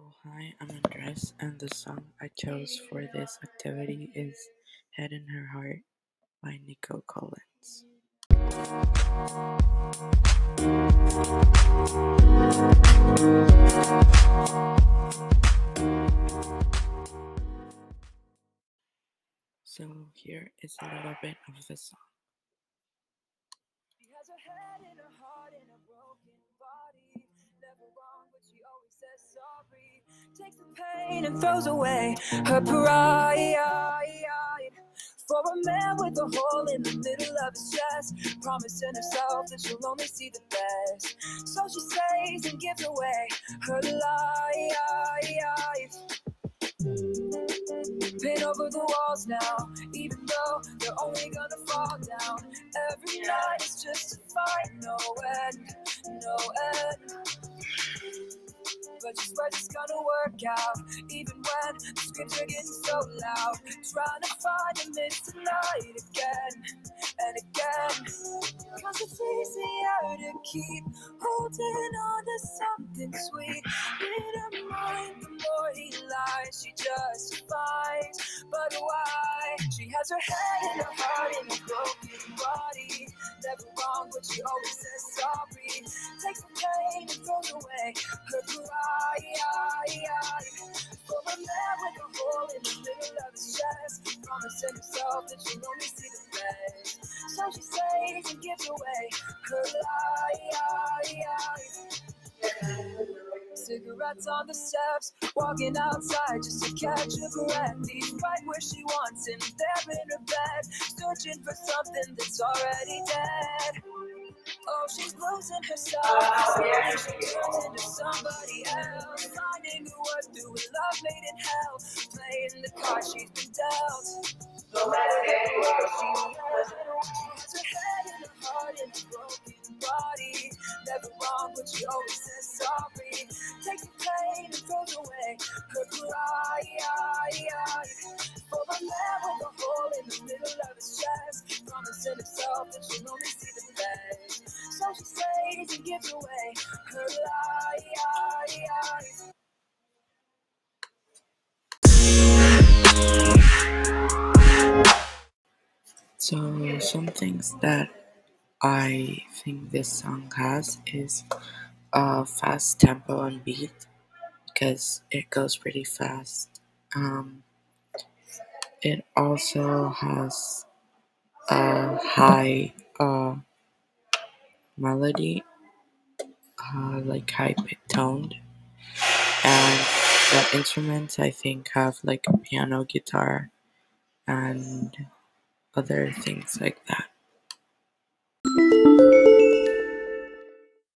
Oh, hi, I'm Andres, and the song I chose for this activity is Head in Her Heart by Nico Collins. So, here is a little bit of the song. Takes the pain and throws away her pride. For a man with a hole in the middle of his chest, promising herself that she'll only see the best. So she says and gives away her life. Paint over the walls now, even though they're only gonna fall down. Every night is just a fight, no end, no end. But you it's gonna work out, even when the screams are getting so loud. Trying to find a miss tonight again and again. Cause it's easier to keep holding on to something sweet. In her mind, the more he lies, she justifies. But why? She has her head in her heart in a broken body. Never wrong, but she always says sorry. Takes the pain and throws away her promising himself that she'll only see the best. So she says and gives away her life. Cigarettes on the steps, walking outside just to catch a breath. He's right where she wants him, there in her bed, searching for something that's already dead. Oh, she's losing herself. Ah, Slowly she turns into somebody else. Finding her worth through a love made in hell. Playing the card she's been dealt. No matter she has, she has her head in her heart in a broken body. Never wrong, but she always says sorry. Takes the pain and throws away her pride. For a man with a hole in the middle of his chest, promising himself that she'll only see the best. So she says and gives away her life. So, some things that I think this song has is a fast tempo and beat because it goes pretty fast. Um, it also has a high uh, melody, uh, like high toned, and the instruments I think have like a piano, guitar, and other things like that.